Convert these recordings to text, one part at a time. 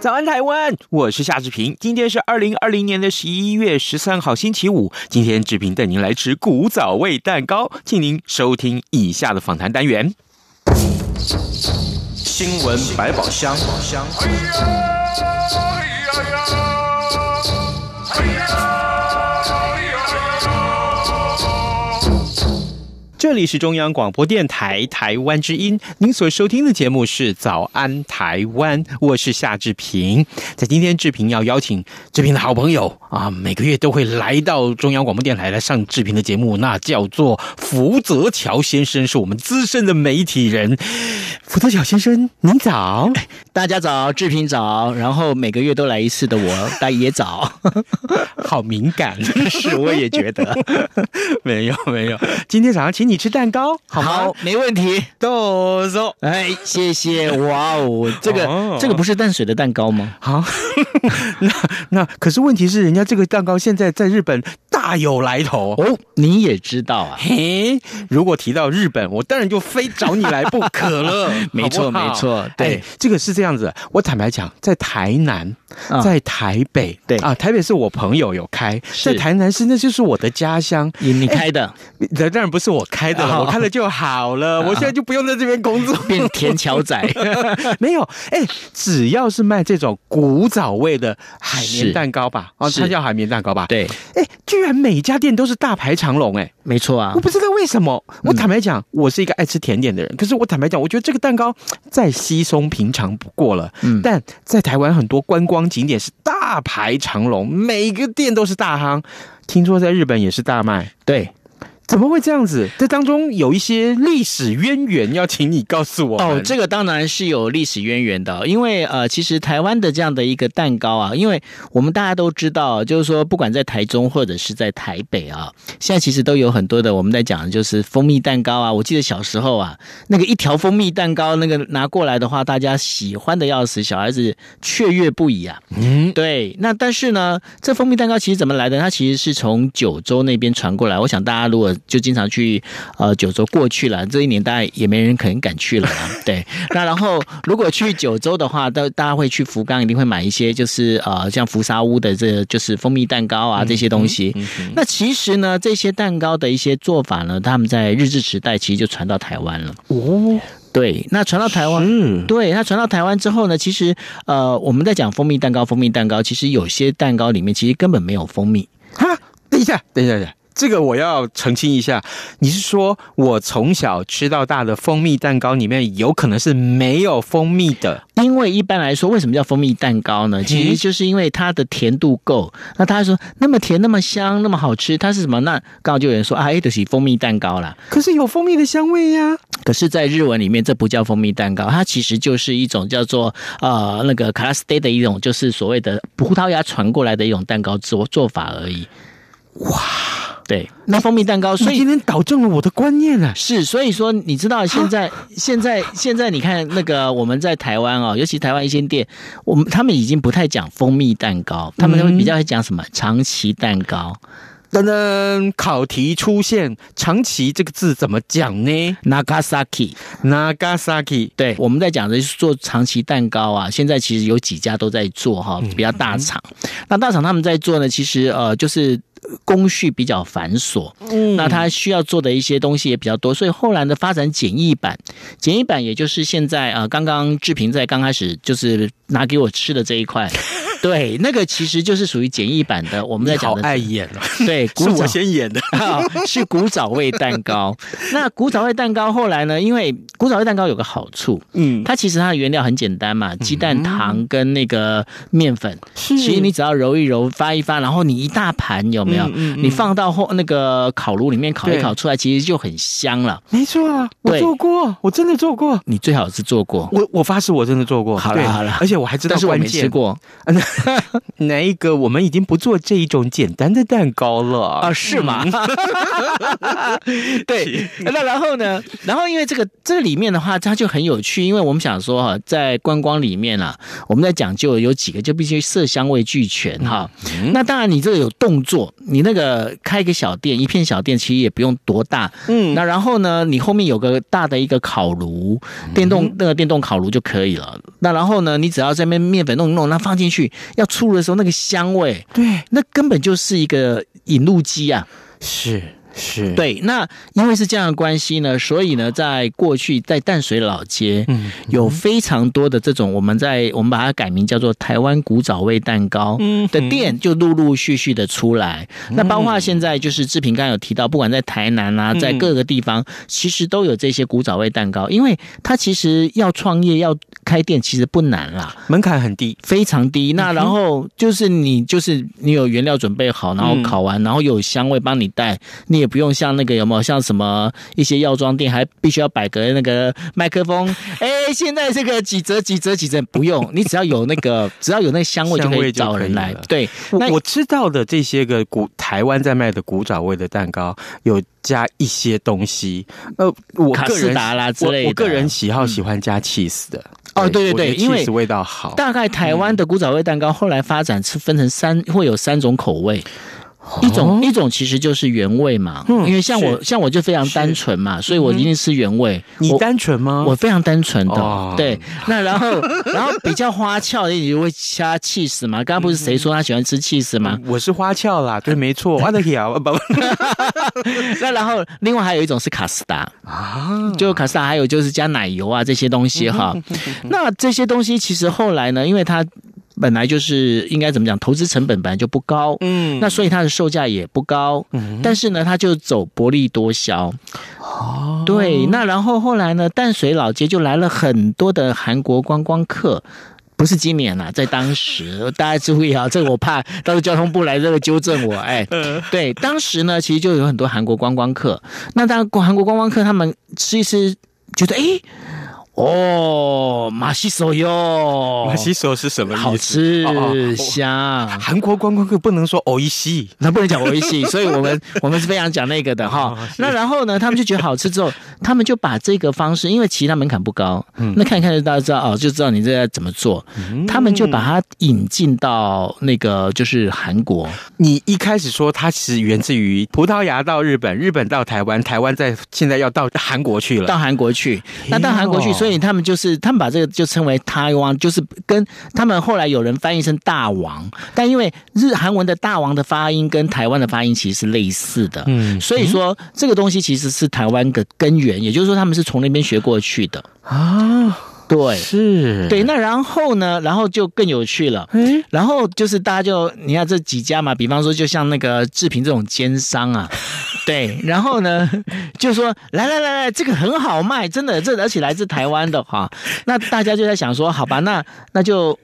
早安台湾，我是夏志平。今天是二零二零年的十一月十三号，星期五。今天志平带您来吃古早味蛋糕，请您收听以下的访谈单元。新闻百宝箱。这里是中央广播电台台湾之音，您所收听的节目是《早安台湾》，我是夏志平。在今天，志平要邀请志平的好朋友啊，每个月都会来到中央广播电台来上志平的节目，那叫做福泽桥先生，是我们资深的媒体人。福泽桥先生，您早，大家早，志平早，然后每个月都来一次的我，大家也早，好敏感，是我也觉得，没有没有，今天早上请。你吃蛋糕好吗？好，没问题。都说，哎，谢谢。哇哦，这个、哦、这个不是淡水的蛋糕吗？好，那那可是问题是，人家这个蛋糕现在在日本大有来头哦。你也知道啊？嘿，如果提到日本，我当然就非找你来不可了。没错，没错。对、哎，这个是这样子。我坦白讲，在台南，在台北，哦、对啊，台北是我朋友有开，在台南是那就是我的家乡。你你开的？当然不是我开。开的了，我开了就好了。我现在就不用在这边工作，变田桥仔。没有，哎，只要是卖这种古早味的海绵蛋糕吧，哦，它叫海绵蛋糕吧？对，哎，居然每家店都是大排长龙，哎，没错啊。我不知道为什么。我坦白讲，我是一个爱吃甜点的人，可是我坦白讲，我觉得这个蛋糕再稀松平常不过了。嗯，但在台湾很多观光景点是大排长龙，每个店都是大夯。听说在日本也是大卖，对。怎么会这样子？这当中有一些历史渊源，要请你告诉我。哦，这个当然是有历史渊源的，因为呃，其实台湾的这样的一个蛋糕啊，因为我们大家都知道，就是说不管在台中或者是在台北啊，现在其实都有很多的我们在讲的就是蜂蜜蛋糕啊。我记得小时候啊，那个一条蜂蜜蛋糕那个拿过来的话，大家喜欢的要死，小孩子雀跃不已啊。嗯，对。那但是呢，这蜂蜜蛋糕其实怎么来的？它其实是从九州那边传过来。我想大家如果就经常去呃九州过去了，这一年大概也没人可能敢去了。对，那然后如果去九州的话，都大家会去福冈，一定会买一些就是呃像福沙屋的这、就是蜂蜜蛋糕啊这些东西。嗯嗯嗯、那其实呢，这些蛋糕的一些做法呢，他们在日治时代其实就传到台湾了。哦，对，那传到台湾，嗯，对，那传到台湾之后呢，其实呃我们在讲蜂蜜蛋糕，蜂蜜蛋糕其实有些蛋糕里面其实根本没有蜂蜜。哈，等一下，等一下，等一下。这个我要澄清一下，你是说我从小吃到大的蜂蜜蛋糕里面有可能是没有蜂蜜的？因为一般来说，为什么叫蜂蜜蛋糕呢？其实就是因为它的甜度够。那他说那么甜、那么香、那么好吃，它是什么？那刚好就有人说啊，哎，就是蜂蜜蛋糕啦。可是有蜂蜜的香味呀。可是，在日文里面，这不叫蜂蜜蛋糕，它其实就是一种叫做呃那个卡拉斯蒂的一种，就是所谓的葡萄牙传过来的一种蛋糕做做法而已。哇！对，那蜂蜜蛋糕，所以今天导正了我的观念啊。是，所以说你知道现在现在现在你看那个我们在台湾哦，尤其台湾一些店，我们他们已经不太讲蜂蜜蛋糕，他们都比较会讲什么长崎蛋糕。噔噔，考题出现，长崎这个字怎么讲呢？Nagasaki，Nagasaki。对，我们在讲的是做长崎蛋糕啊。现在其实有几家都在做哈，比较大厂。那大厂他们在做呢，其实呃就是。工序比较繁琐，嗯，那他需要做的一些东西也比较多，所以后来的发展简易版，简易版也就是现在啊，刚刚志平在刚开始就是拿给我吃的这一块，对，那个其实就是属于简易版的。我们在讲的好爱演了，对，是 古早我先演的。是古早味蛋糕。那古早味蛋糕后来呢？因为古早味蛋糕有个好处，嗯，它其实它的原料很简单嘛，鸡蛋、糖跟那个面粉。其实你只要揉一揉、发一发，然后你一大盘有没有？你放到后那个烤炉里面烤一烤出来，其实就很香了。没错啊，我做过，我真的做过。你最好是做过。我我发誓我真的做过。好了好了，而且我还知道。但是我没吃过。哪一个？我们已经不做这一种简单的蛋糕了啊？是吗？对。那然后呢？然后因为这个这个里面的话，它就很有趣，因为我们想说哈，在观光里面啊，我们在讲究有几个，就必须色香味俱全哈。那当然，你这个有动作，你那个开一个小店，一片小店，其实也不用多大。嗯。那然后呢，你后面有个大的一个烤炉，电动那个电动烤炉就可以了。那然后呢，你只要在面面粉弄一弄，那放进去要出炉的时候，那个香味，对，那根本就是一个引路机啊。是。是。对，那因为是这样的关系呢，所以呢，在过去在淡水老街，嗯，有非常多的这种我们在我们把它改名叫做台湾古早味蛋糕的店，就陆陆续续的出来。那包括现在就是志平刚刚有提到，不管在台南啊，在各个地方，其实都有这些古早味蛋糕，因为它其实要创业要开店其实不难啦，门槛很低，非常低。那然后就是你就是你有原料准备好，然后烤完，然后有香味帮你带，你也。不用像那个有没有像什么一些药妆店还必须要摆个那个麦克风？哎，现在这个几折几折几折不用，你只要有那个 只要有那个香味就可以找人来。对，我我知道的这些个古台湾在卖的古早味的蛋糕，有加一些东西。呃，我个人啦之类的，我个人喜好喜欢加 cheese 的。哦，对对对，因为味道好。大概台湾的古早味蛋糕后来发展是分成三，会有三种口味。一种一种其实就是原味嘛，因为像我像我就非常单纯嘛，所以我一定吃原味。你单纯吗？我非常单纯的，对。那然后 然后比较花俏的，你就会加起司嘛。刚刚不是谁说他喜欢吃起司吗？我是花俏啦，对，没错。我的天啊，不不。那然后另外还有一种是卡斯达啊，就卡斯达，还有就是加奶油啊这些东西哈。那这些东西其实后来呢，因为它。本来就是应该怎么讲，投资成本本来就不高，嗯，那所以它的售价也不高，嗯，但是呢，它就走薄利多销，哦，对，那然后后来呢，淡水老街就来了很多的韩国观光客，不是今年啦，在当时 大家注意啊，这个我怕到时候交通部来这个纠正我，哎，对，当时呢，其实就有很多韩国观光客，那当然韩国观光客他们吃一吃，觉得哎。诶哦，马西手哟，马西手是什么意思？好吃香。韩国观光客不能说欧一西，那不能讲欧一西，所以我们我们是非常讲那个的哈。那然后呢，他们就觉得好吃之后，他们就把这个方式，因为其他门槛不高，那看一看就大家知道哦，就知道你这个怎么做。他们就把它引进到那个就是韩国。你一开始说它是源自于葡萄牙到日本，日本到台湾，台湾在现在要到韩国去了，到韩国去，那到韩国去，所以。所以他们就是，他们把这个就称为台湾，就是跟他们后来有人翻译成大王，但因为日韩文的大王的发音跟台湾的发音其实是类似的，嗯，所以说这个东西其实是台湾的根源，也就是说他们是从那边学过去的啊。对，是，对，那然后呢？然后就更有趣了。嗯，然后就是大家就你看这几家嘛，比方说就像那个志平这种奸商啊，对，然后呢 就说来来来来，这个很好卖，真的，这而且来自台湾的哈。那大家就在想说，好吧，那那就。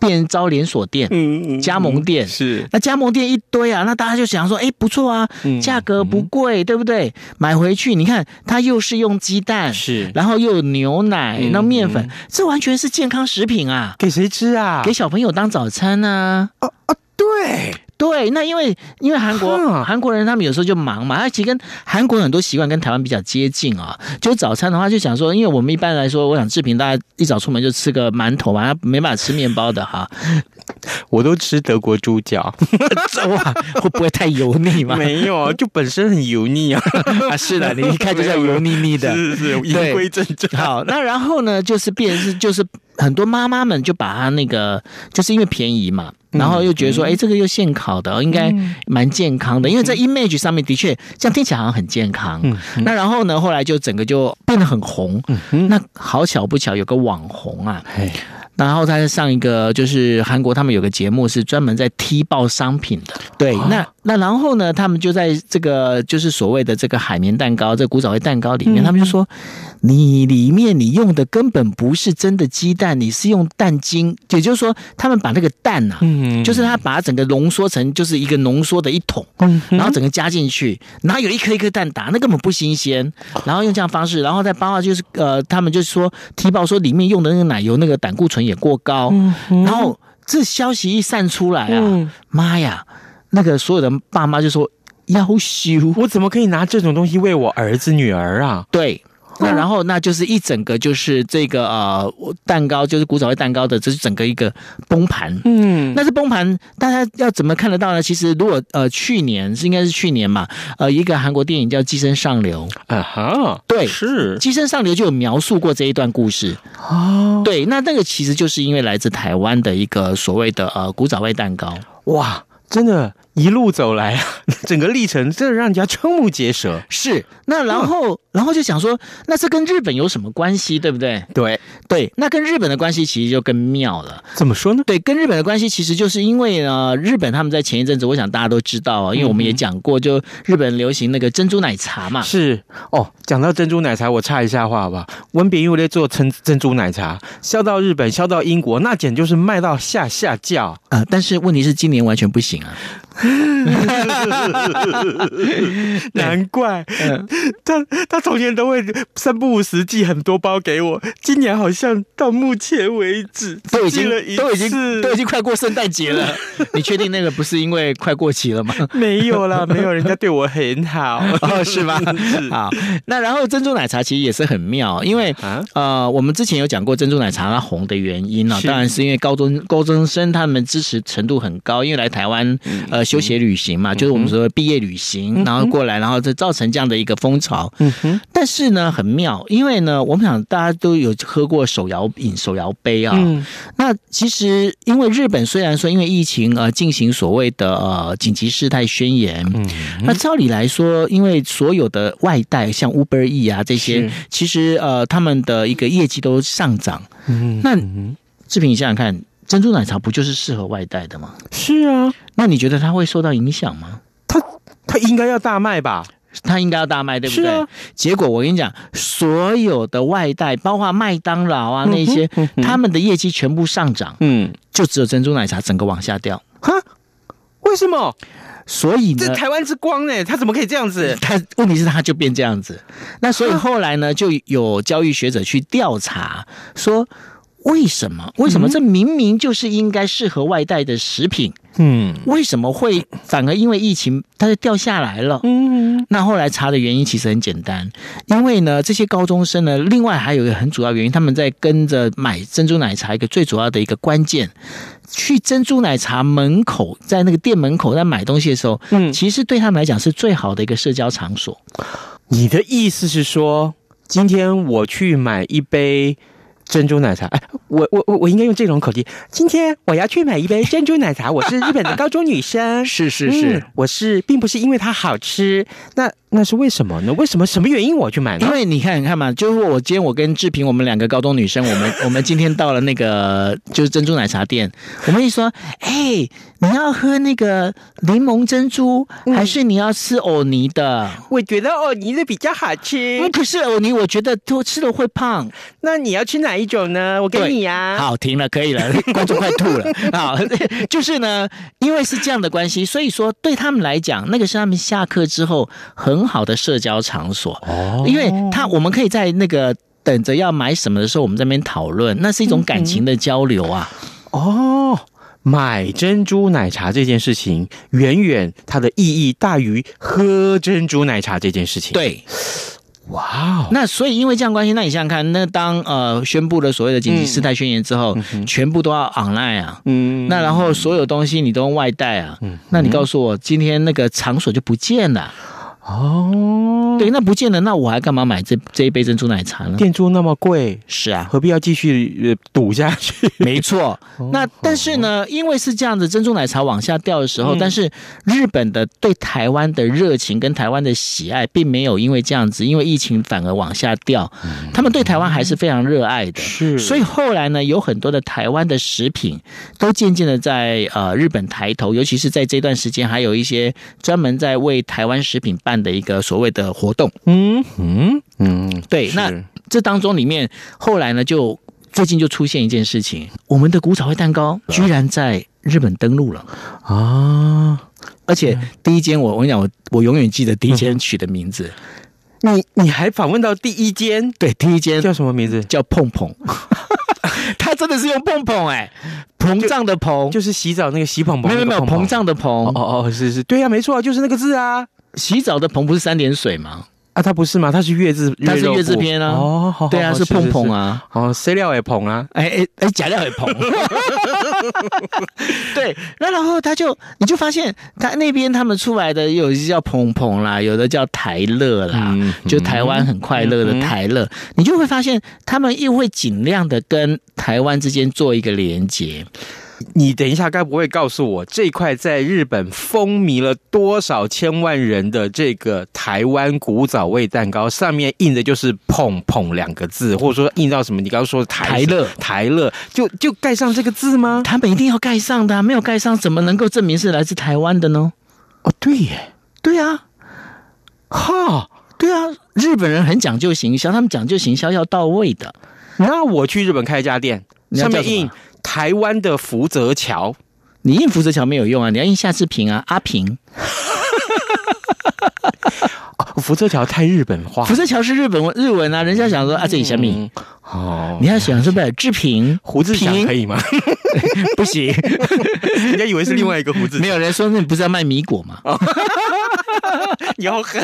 变招连锁店，嗯嗯，加盟店是，那加盟店一堆啊，那大家就想说，哎，不错啊，价格不贵，对不对？买回去，你看它又是用鸡蛋，是，然后又有牛奶，那面粉，这完全是健康食品啊！给谁吃啊？给小朋友当早餐呢？哦哦，对。对，那因为因为韩国韩国人他们有时候就忙嘛，他其实跟韩国很多习惯跟台湾比较接近啊。就早餐的话，就想说，因为我们一般来说，我想志平大家一早出门就吃个馒头嘛，他没办法吃面包的哈。我都吃德国猪脚，哇，会不会太油腻嘛？没有啊，就本身很油腻啊。啊，是的，你一看就像油腻腻的，是是，言归正传。好，那然后呢，就是变是就是很多妈妈们就把它那个，就是因为便宜嘛。然后又觉得说，哎，这个又现烤的，应该蛮健康的，因为在 image 上面的确这样听起来好像很健康。那然后呢，后来就整个就变得很红。那好巧不巧，有个网红啊，然后他上一个就是韩国，他们有个节目是专门在踢爆商品的。对，那那然后呢，他们就在这个就是所谓的这个海绵蛋糕，这个古早味蛋糕里面，他们就说，你里面你用的根本不是真的鸡蛋，你是用蛋精，也就是说，他们把那个蛋呐、啊，就是他把它整个浓缩成就是一个浓缩的一桶，然后整个加进去，然后有一颗一颗蛋打，那根本不新鲜，然后用这样方式，然后再包括就是呃，他们就是说踢爆说里面用的那个奶油那个胆固醇也过高，然后这消息一散出来啊，妈呀！那个所有的爸妈就说：“夭寿，我怎么可以拿这种东西喂我儿子女儿啊？”对。那然后那就是一整个就是这个呃蛋糕，就是古早味蛋糕的，这是整个一个崩盘。嗯，那这崩盘大家要怎么看得到呢？其实如果呃去年是应该是去年嘛，呃一个韩国电影叫《寄生上流》啊哈，对，是《寄生上流》就有描述过这一段故事哦。对，那那个其实就是因为来自台湾的一个所谓的呃古早味蛋糕，哇，真的。一路走来啊，整个历程真的让人家瞠目结舌。是，那然后，嗯、然后就想说，那这跟日本有什么关系，对不对？对，对，那跟日本的关系其实就更妙了。怎么说呢？对，跟日本的关系其实就是因为呢，日本他们在前一阵子，我想大家都知道啊，因为我们也讲过，就日本流行那个珍珠奶茶嘛。是哦，讲到珍珠奶茶，我插一下话好不好？温炳佑在做珍珍珠奶茶，销到日本，销到英国，那简直就是卖到下下叫啊、呃！但是问题是今年完全不行啊。难怪他他从前都会三不五时寄很多包给我，今年好像到目前为止都已经都已经都已经快过圣诞节了。你确定那个不是因为快过期了吗？没有啦，没有，人家对我很好，哦，是吗？是好。那然后珍珠奶茶其实也是很妙，因为呃，我们之前有讲过珍珠奶茶它红的原因呢，当然是因为高中高中生他们支持程度很高，因为来台湾呃。休学旅行嘛，就是我们说毕业旅行，然后过来，然后就造成这样的一个风潮。嗯哼。但是呢，很妙，因为呢，我们想大家都有喝过手摇饮、手摇杯啊。嗯。那其实，因为日本虽然说因为疫情而进行所谓的呃紧急事态宣言，嗯。那照理来说，因为所有的外带像 Uber E 啊这些，其实呃他们的一个业绩都上涨。嗯。那志平，你想想看。珍珠奶茶不就是适合外带的吗？是啊，那你觉得它会受到影响吗？它它应该要大卖吧？它应该要大卖，对不对？是啊。结果我跟你讲，所有的外带，包括麦当劳啊那些，嗯嗯、他们的业绩全部上涨，嗯，就只有珍珠奶茶整个往下掉。哈？为什么？所以呢？这台湾之光呢？它怎么可以这样子？它问题是它就变这样子。那所以后来呢，就有教育学者去调查说。为什么？为什么这明明就是应该适合外带的食品？嗯，为什么会反而因为疫情它就掉下来了？嗯，那后来查的原因其实很简单，因为呢，这些高中生呢，另外还有一个很主要原因，他们在跟着买珍珠奶茶一个最主要的一个关键，去珍珠奶茶门口，在那个店门口在买东西的时候，嗯，其实对他们来讲是最好的一个社交场所。你的意思是说，今天我去买一杯？珍珠奶茶，哎，我我我我应该用这种口气。今天我要去买一杯珍珠奶茶。我是日本的高中女生，是是是，嗯，我是并不是因为它好吃。那那是为什么呢？为什么什么原因我去买呢？因为你看，你看嘛，就是我今天我跟志平，我们两个高中女生，我们 我们今天到了那个就是珍珠奶茶店，我们一说，哎，你要喝那个柠檬珍珠，还是你要吃藕泥的？我觉得藕泥的比较好吃。可是藕泥，我觉得多吃了会胖。那你要吃哪一种呢？我给你呀。好，停了，可以了，观众快吐了。好，就是呢，因为是这样的关系，所以说对他们来讲，那个是他们下课之后很。很好的社交场所。哦，因为它我们可以在那个等着要买什么的时候，我们在那边讨论，那是一种感情的交流啊。哦，买珍珠奶茶这件事情，远远它的意义大于喝珍珠奶茶这件事情。对，哇哦，那所以因为这样关系，那你想想看，那当呃宣布了所谓的紧急事态宣言之后，嗯、全部都要 online 啊，嗯，那然后所有东西你都用外带啊，嗯，那你告诉我，今天那个场所就不见了。哦，对，那不见得，那我还干嘛买这这一杯珍珠奶茶呢？店租那么贵，是啊，何必要继续呃赌下去？没错。那但是呢，因为是这样子，珍珠奶茶往下掉的时候，嗯、但是日本的对台湾的热情跟台湾的喜爱，并没有因为这样子，因为疫情反而往下掉。嗯、他们对台湾还是非常热爱的。是，所以后来呢，有很多的台湾的食品都渐渐的在呃日本抬头，尤其是在这段时间，还有一些专门在为台湾食品办的一个所谓的活动，嗯嗯嗯，对。那这当中里面，后来呢，就最近就出现一件事情，我们的古早味蛋糕居然在日本登陆了啊！而且第一间，我我跟你讲，我我永远记得第一间取的名字。你你还访问到第一间？对，第一间叫什么名字？叫碰碰。他真的是用碰碰哎，膨胀的膨，就是洗澡那个洗蓬蓬。没有没有膨胀的膨。哦哦，是是，对呀，没错，就是那个字啊。洗澡的“蓬”不是三点水吗？啊，它不是吗？它是月字，它是月字边啊。哦，好好对啊，是碰碰啊。哦，谁料也捧啊？哎哎哎，假料也捧。对，那然后他就，你就发现他那边他们出来的有一叫碰碰啦，有的叫台乐啦，嗯、就台湾很快乐的台乐，嗯、你就会发现他们又会尽量的跟台湾之间做一个连接。你等一下，该不会告诉我这块在日本风靡了多少千万人的这个台湾古早味蛋糕上面印的就是“碰碰”两个字，或者说印到什么？你刚刚说台乐台乐，就就盖上这个字吗？他们一定要盖上的，没有盖上怎么能够证明是来自台湾的呢？哦，对耶，对啊，哈，对啊，日本人很讲究行销，他们讲究行销要到位的。那我去日本开一家店，上面印。台湾的福泽桥，你印福泽桥没有用啊！你要印夏志平啊，阿平。福泽桥太日本化，福泽桥是日本文日文啊，人家想说啊，这里什么？哦，你要想是不是？志平胡志平可以吗？不行，人家以为是另外一个胡志。没有人说那你不是要卖米果吗？你好狠！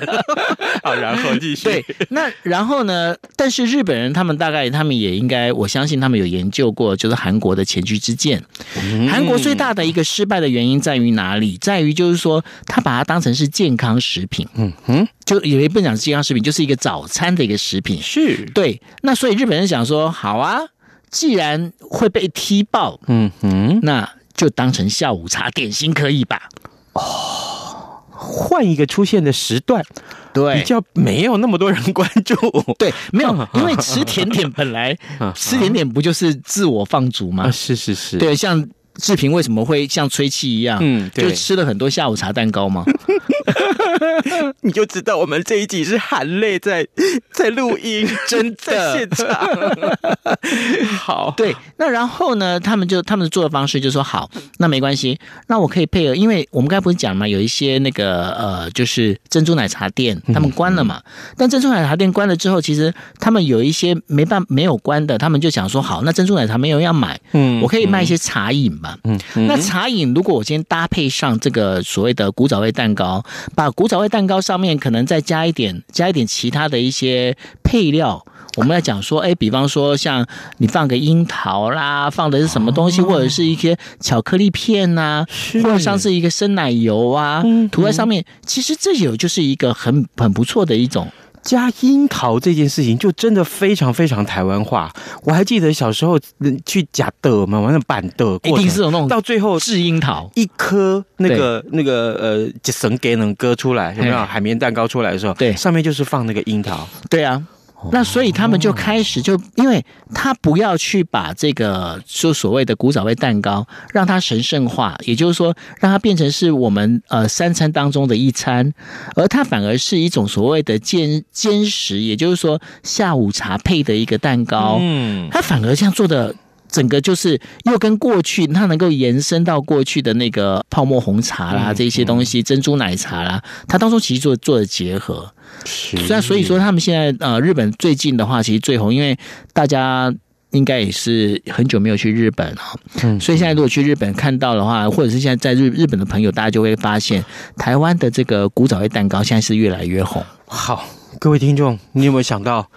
好，然后继续。对，那然后呢？但是日本人他们大概他们也应该，我相信他们有研究过，就是韩国的前车之鉴。嗯、韩国最大的一个失败的原因在于哪里？在于就是说，他把它当成是健康食品。嗯哼，就以为不讲是健康食品，就是一个早餐的一个食品。是对。那所以日本人想说，好啊，既然会被踢爆，嗯哼，那就当成下午茶点心可以吧？哦。换一个出现的时段，对，比较没有那么多人关注。对，没有，因为吃甜点 本来吃甜点不就是自我放逐吗？是是是，对，像。志平为什么会像吹气一样？嗯，对，就吃了很多下午茶蛋糕吗？你就知道我们这一集是含泪在 在录音，真的在现场。好，对，那然后呢？他们就他们做的方式就说好，那没关系，那我可以配合，因为我们刚才不是讲嘛，有一些那个呃，就是珍珠奶茶店他们关了嘛。但珍珠奶茶店关了之后，其实他们有一些没办没有关的，他们就想说好，那珍珠奶茶没有人要买，嗯，我可以卖一些茶饮。嗯，那茶饮如果我今天搭配上这个所谓的古早味蛋糕，把古早味蛋糕上面可能再加一点加一点其他的一些配料，我们来讲说，哎，比方说像你放个樱桃啦，放的是什么东西，或者是一些巧克力片呐，或者像是一个生奶油啊，涂在上面，其实这有就是一个很很不错的一种。加樱桃这件事情就真的非常非常台湾化。我还记得小时候去夹的嘛，玩那板的，一定是有那种到最后制樱桃一颗那个那个呃，绳给能割出来，有没有海绵蛋糕出来的时候？对，上面就是放那个樱桃。对啊。那所以他们就开始就，因为他不要去把这个就所谓的古早味蛋糕让它神圣化，也就是说让它变成是我们呃三餐当中的一餐，而它反而是一种所谓的兼兼食，也就是说下午茶配的一个蛋糕。嗯，它反而这样做的整个就是又跟过去它能够延伸到过去的那个泡沫红茶啦这些东西珍珠奶茶啦，它当中其实做做的结合。是，那所以说他们现在呃，日本最近的话，其实最红，因为大家应该也是很久没有去日本啊，嗯，所以现在如果去日本看到的话，或者是现在在日日本的朋友，大家就会发现台湾的这个古早味蛋糕现在是越来越红。好，各位听众，你有没有想到？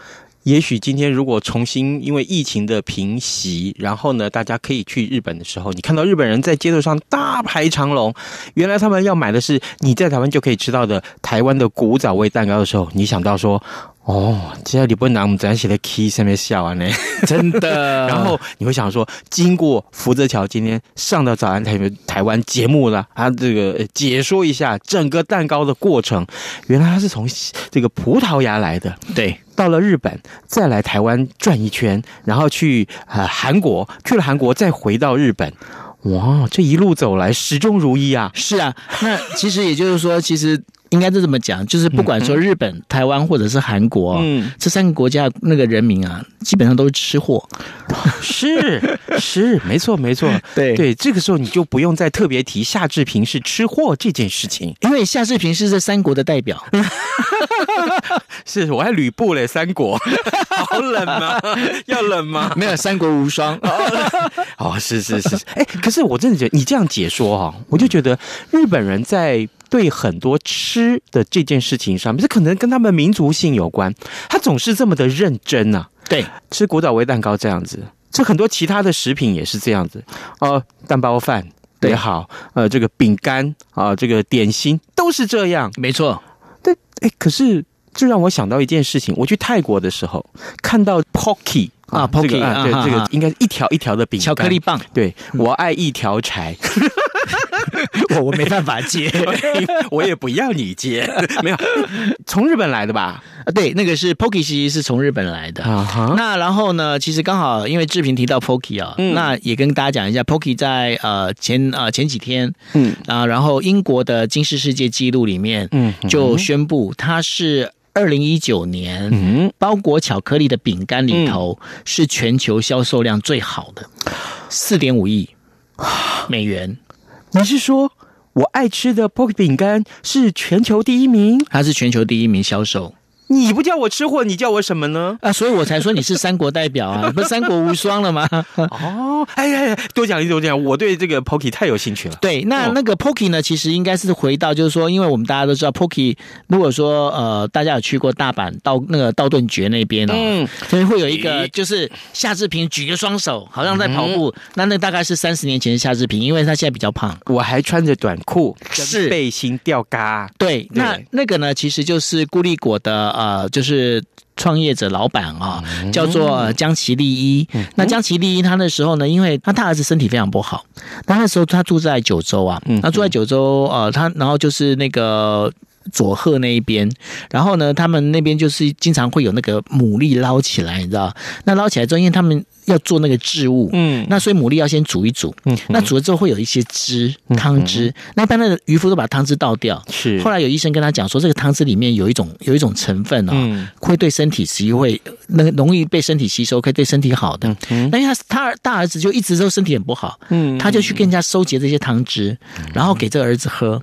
也许今天如果重新因为疫情的平息，然后呢，大家可以去日本的时候，你看到日本人在街头上大排长龙，原来他们要买的是你在台湾就可以吃到的台湾的古早味蛋糕的时候，你想到说。哦，接下来你不会拿我们在一起的 key 上面笑啊？呢，真的。然后你会想说，经过福泽桥今天上到早安台台湾节目了，他这个解说一下整个蛋糕的过程，原来他是从这个葡萄牙来的，对，到了日本，再来台湾转一圈，然后去呃韩国，去了韩国再回到日本，哇，这一路走来始终如一啊！是啊，那其实也就是说，其实。应该是这么讲，就是不管说日本、嗯、台湾或者是韩国，嗯，这三个国家那个人民啊，基本上都是吃货，是是，没错没错，对。对，这个时候你就不用再特别提夏志平是吃货这件事情，因为夏志平是这三国的代表，是我还吕布嘞，三国。好冷吗？要冷吗？没有，三国无双。哦，是是是，哎，可是我真的觉得你这样解说哈，我就觉得日本人在。对很多吃的这件事情上面，这可能跟他们民族性有关。他总是这么的认真啊。对，吃古早味蛋糕这样子，这很多其他的食品也是这样子。呃，蛋包饭也好，呃，这个饼干啊，这个点心都是这样。没错。对，哎，可是这让我想到一件事情。我去泰国的时候，看到 Pocky 啊，Pocky 啊，对，这个应该是一条一条的饼干，巧克力棒。对，我爱一条柴。我我没办法接，我也不要你接，没有，从日本来的吧？啊，对，那个是 Pocky，其实是从日本来的。Uh huh. 那然后呢，其实刚好因为志平提到 Pocky 啊，嗯、那也跟大家讲一下，Pocky 在呃前呃前几天，嗯啊，然后英国的金氏世界纪录里面，嗯，就宣布它是二零一九年，嗯，包裹巧克力的饼干里头是全球销售量最好的，四点五亿美元。你是说我爱吃的 Pocky 饼干是全球第一名？还是全球第一名销售。你不叫我吃货，你叫我什么呢？啊，所以我才说你是三国代表啊，不是三国无双了吗？哦，哎呀，多讲一多讲，我对这个 Pocky 太有兴趣了。对，那那个 Pocky 呢，其实应该是回到，就是说，因为我们大家都知道 Pocky，如果说呃，大家有去过大阪道那个道顿崛那边哦，嗯，所以会有一个就是夏志平举着双手，好像在跑步。嗯、那那大概是三十年前的夏志平，因为他现在比较胖，我还穿着短裤，是背心吊嘎。对，对那那个呢，其实就是孤立果的。呃，就是创业者老板啊，叫做江崎利一。嗯、那江崎利一他那时候呢，因为他大儿子身体非常不好，那那时候他住在九州啊，他住在九州，呃，他然后就是那个佐贺那一边，然后呢，他们那边就是经常会有那个牡蛎捞起来，你知道？那捞起来之后，因为他们。要做那个置物，嗯，那所以牡蛎要先煮一煮，嗯，那煮了之后会有一些汁汤汁，那一般的渔夫都把汤汁倒掉，是。后来有医生跟他讲说，这个汤汁里面有一种有一种成分哦，嗯，会对身体是会那个容易被身体吸收，可以对身体好的。嗯，那因为他他大儿子就一直都身体很不好，嗯，他就去跟人家收集这些汤汁，然后给这个儿子喝，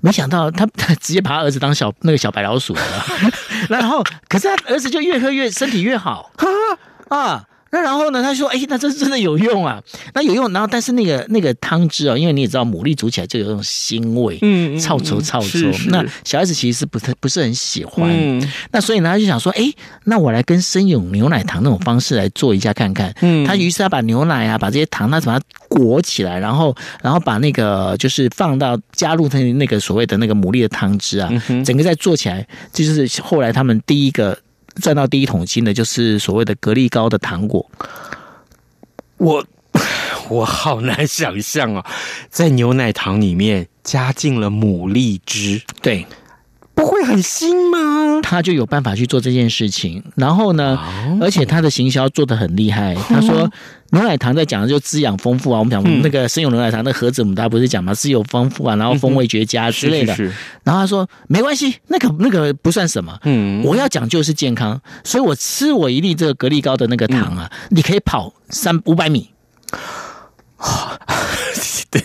没想到他 直接把他儿子当小那个小白老鼠了，然后可是他儿子就越喝越身体越好，啊啊。那然后呢？他说：“哎，那这真的有用啊！那有用。然后，但是那个那个汤汁啊，因为你也知道，牡蛎煮起来就有那种腥味，嗯，臭臭臭臭。那小孩子其实是不太不是很喜欢。嗯，那所以呢，他就想说：哎，那我来跟生饮牛奶糖那种方式来做一下看看。嗯，他于是他把牛奶啊，把这些糖，他把它裹起来，然后然后把那个就是放到加入他那个所谓的那个牡蛎的汤汁啊，整个再做起来，这就是后来他们第一个。”赚到第一桶金的，就是所谓的格力高的糖果。我 我好难想象啊，在牛奶糖里面加进了牡蛎汁，对。不会很腥吗？他就有办法去做这件事情，然后呢，而且他的行销做的很厉害。他说牛奶糖在讲的就滋养丰富啊，我们讲那个生有牛奶糖那盒子，我们大家不是讲嘛，滋有丰富啊，然后风味绝佳之类的。然后他说没关系，那个那个不算什么，嗯，我要讲究是健康，所以我吃我一粒这个格力高的那个糖啊，你可以跑三五百米。对，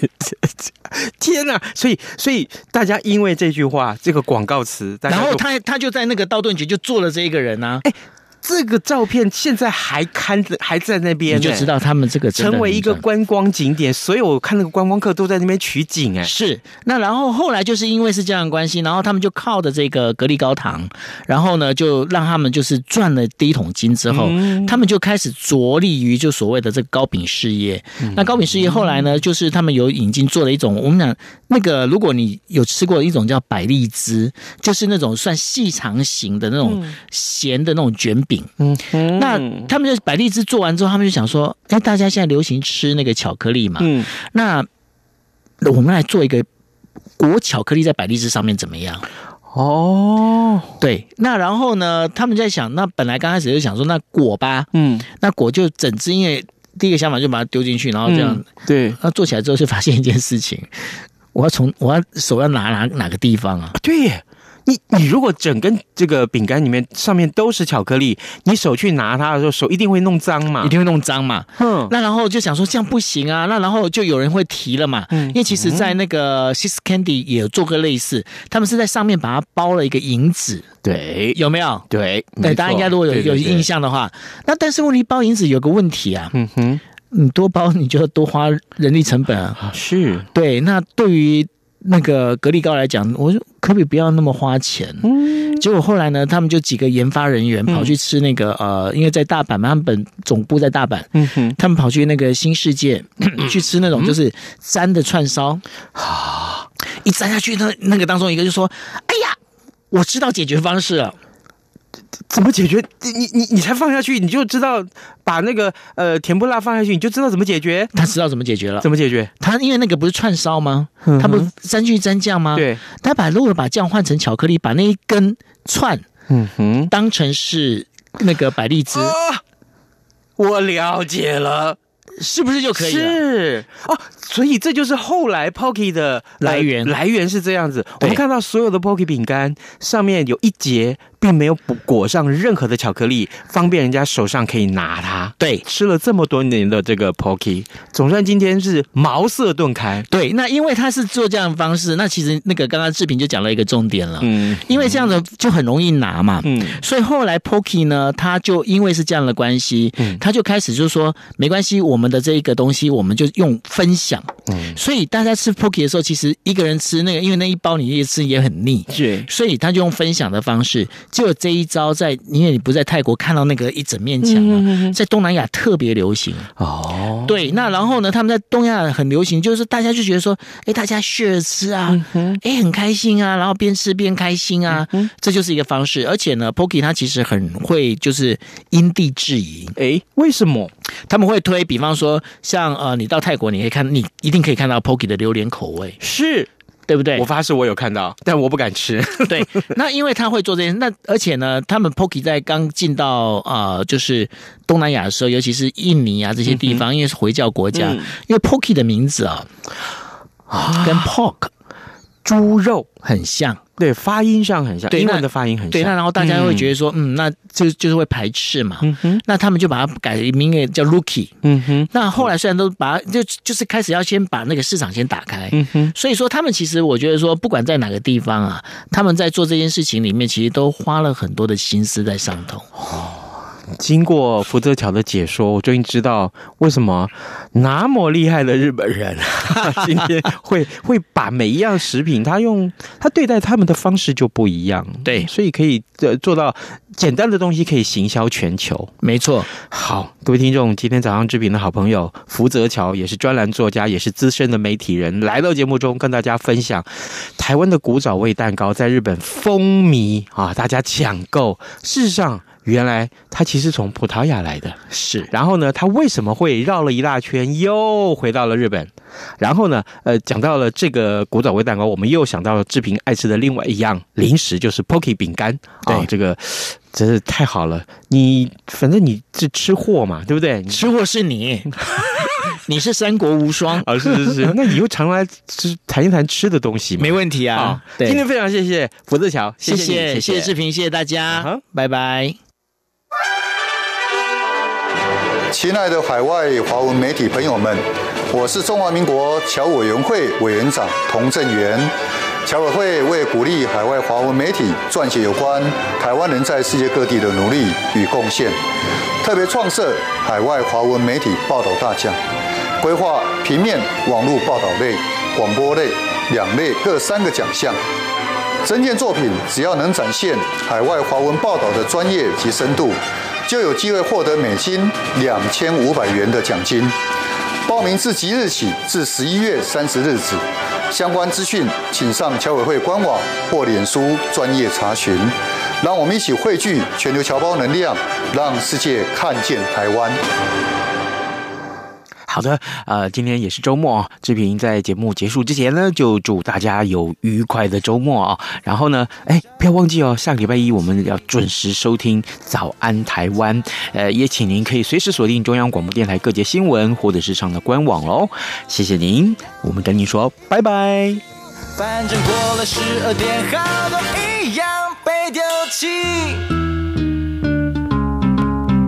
天哪！所以，所以大家因为这句话，这个广告词，然后他他就在那个道顿局就做了这一个人啊。哎，这个照片现在还看着，还在那边，你就知道他们这个成为一个观光景点，所以我看那个观光客都在那边取景，哎，是。那然后后来就是因为是这样的关系，然后他们就靠着这个格力高堂，然后呢，就让他们就是赚了第一桶金之后，嗯、他们就开始着力于就所谓的这个糕饼事业。嗯、那糕饼事业后来呢，就是他们有引进做了一种，我们讲那个，如果你有吃过一种叫百利滋，就是那种算细长型的那种咸的那种卷饼。嗯，那他们就百利滋做完之后，他们就想说，哎，大家现在流行吃那个巧克力嘛，嗯，那我们来做一个裹巧克力在百利滋上面怎么样？哦，对，那然后呢，他们在想，那本来刚开始就想说，那裹吧，嗯，那裹就整只，因为第一个想法就把它丢进去，然后这样，嗯、对，那做起来之后就发现一件事情，我要从我要手要拿哪哪个地方啊？对耶。你你如果整根这个饼干里面上面都是巧克力，你手去拿它的时候，手一定会弄脏嘛，一定会弄脏嘛。嗯，那然后就想说这样不行啊，那然后就有人会提了嘛。嗯，因为其实，在那个 Sis Candy 也有做过类似，他们是在上面把它包了一个银纸，对，有没有？对，对，大家应该如果有有印象的话，那但是问题包银纸有个问题啊，嗯哼，你多包你就要多花人力成本啊，是。对，那对于。那个格力高来讲，我说可不可以不要那么花钱？嗯，结果后来呢，他们就几个研发人员跑去吃那个、嗯、呃，因为在大阪嘛，他们本总部在大阪，嗯哼，他们跑去那个新世界、嗯、去吃那种就是粘的串烧，啊、嗯，一粘下去，那那个当中一个就说：“哎呀，我知道解决方式了。”怎么解决？你你你才放下去，你就知道把那个呃甜不辣放下去，你就知道怎么解决。他知道怎么解决了？怎么解决？他因为那个不是串烧吗？嗯、他不是沾去沾酱吗？对，他把如果把酱换成巧克力，把那一根串，嗯哼，当成是那个百利滋。我了解了。是不是就可以了？是哦，所以这就是后来 Pocky 的来源，来源是这样子。我们看到所有的 Pocky 饼干上面有一节。并没有裹上任何的巧克力，方便人家手上可以拿它。对，吃了这么多年的这个 Pocky，总算今天是茅塞顿开。对，那因为他是做这样的方式，那其实那个刚刚志平就讲了一个重点了。嗯，因为这样的就很容易拿嘛。嗯，所以后来 Pocky 呢，他就因为是这样的关系，嗯，他就开始就是说，没关系，我们的这一个东西，我们就用分享。嗯，所以大家吃 Pocky 的时候，其实一个人吃那个，因为那一包你一吃也很腻。是，所以他就用分享的方式。就这一招在，因为你不在泰国看到那个一整面墙啊，在东南亚特别流行哦。对，那然后呢，他们在东亚很流行，就是大家就觉得说，哎，大家 share 吃啊，哎，很开心啊，然后边吃边开心啊，这就是一个方式。而且呢，Pocky 它其实很会就是因地制宜。哎，为什么他们会推？比方说，像呃，你到泰国，你可以看，你一定可以看到 Pocky 的榴莲口味是。对不对？我发誓我有看到，但我不敢吃。对，那因为他会做这些，那而且呢，他们 Pocky 在刚进到啊、呃，就是东南亚的时候，尤其是印尼啊这些地方，嗯、因为是回教国家，嗯、因为 Pocky 的名字啊，啊，跟 Pork 猪肉很像。对，发音上很像，对，英文的发音很像。对，那然后大家会觉得说，嗯，嗯，那就就是会排斥嘛。嗯哼，那他们就把它改名为叫 Rookie。嗯哼，那后来虽然都把就就是开始要先把那个市场先打开。嗯哼，所以说他们其实我觉得说，不管在哪个地方啊，他们在做这件事情里面，其实都花了很多的心思在上头。哦。经过福泽桥的解说，我终于知道为什么那么厉害的日本人 今天会会把每一样食品，他用他对待他们的方式就不一样。对，所以可以呃做到简单的东西可以行销全球。没错。好，各位听众，今天早上之平的好朋友福泽桥也是专栏作家，也是资深的媒体人，来到节目中跟大家分享台湾的古早味蛋糕在日本风靡啊，大家抢购。事实上。原来他其实从葡萄牙来的，是。然后呢，他为什么会绕了一大圈又回到了日本？然后呢，呃，讲到了这个古早味蛋糕，我们又想到了志平爱吃的另外一样零食，就是 Pocky 饼干。对、哦，这个真是太好了。你反正你是吃货嘛，对不对？吃货是你，你是三国无双啊！是是是，那你又常来吃谈一谈吃的东西嘛，没问题啊。哦、对今天非常谢谢福泽桥，谢谢谢谢，志平，谢谢大家，好拜拜。亲爱的海外华文媒体朋友们，我是中华民国侨委员会委员长童振源。侨委会为鼓励海外华文媒体撰写有关台湾人在世界各地的努力与贡献，特别创设海外华文媒体报道大奖，规划平面、网络报道类、广播类两类各三个奖项。征件作品只要能展现海外华文报道的专业及深度，就有机会获得美金两千五百元的奖金。报名自即日起至十一月三十日止。相关资讯，请上侨委会官网或脸书专业查询。让我们一起汇聚全球侨胞能量，让世界看见台湾。好的，呃，今天也是周末啊，志平在节目结束之前呢，就祝大家有愉快的周末啊。然后呢，哎，不要忘记哦，下个礼拜一我们要准时收听《早安台湾》。呃，也请您可以随时锁定中央广播电台各节新闻，或者是上的官网哦。谢谢您，我们跟您说拜拜。反正过了十二点，好多一样被丢弃。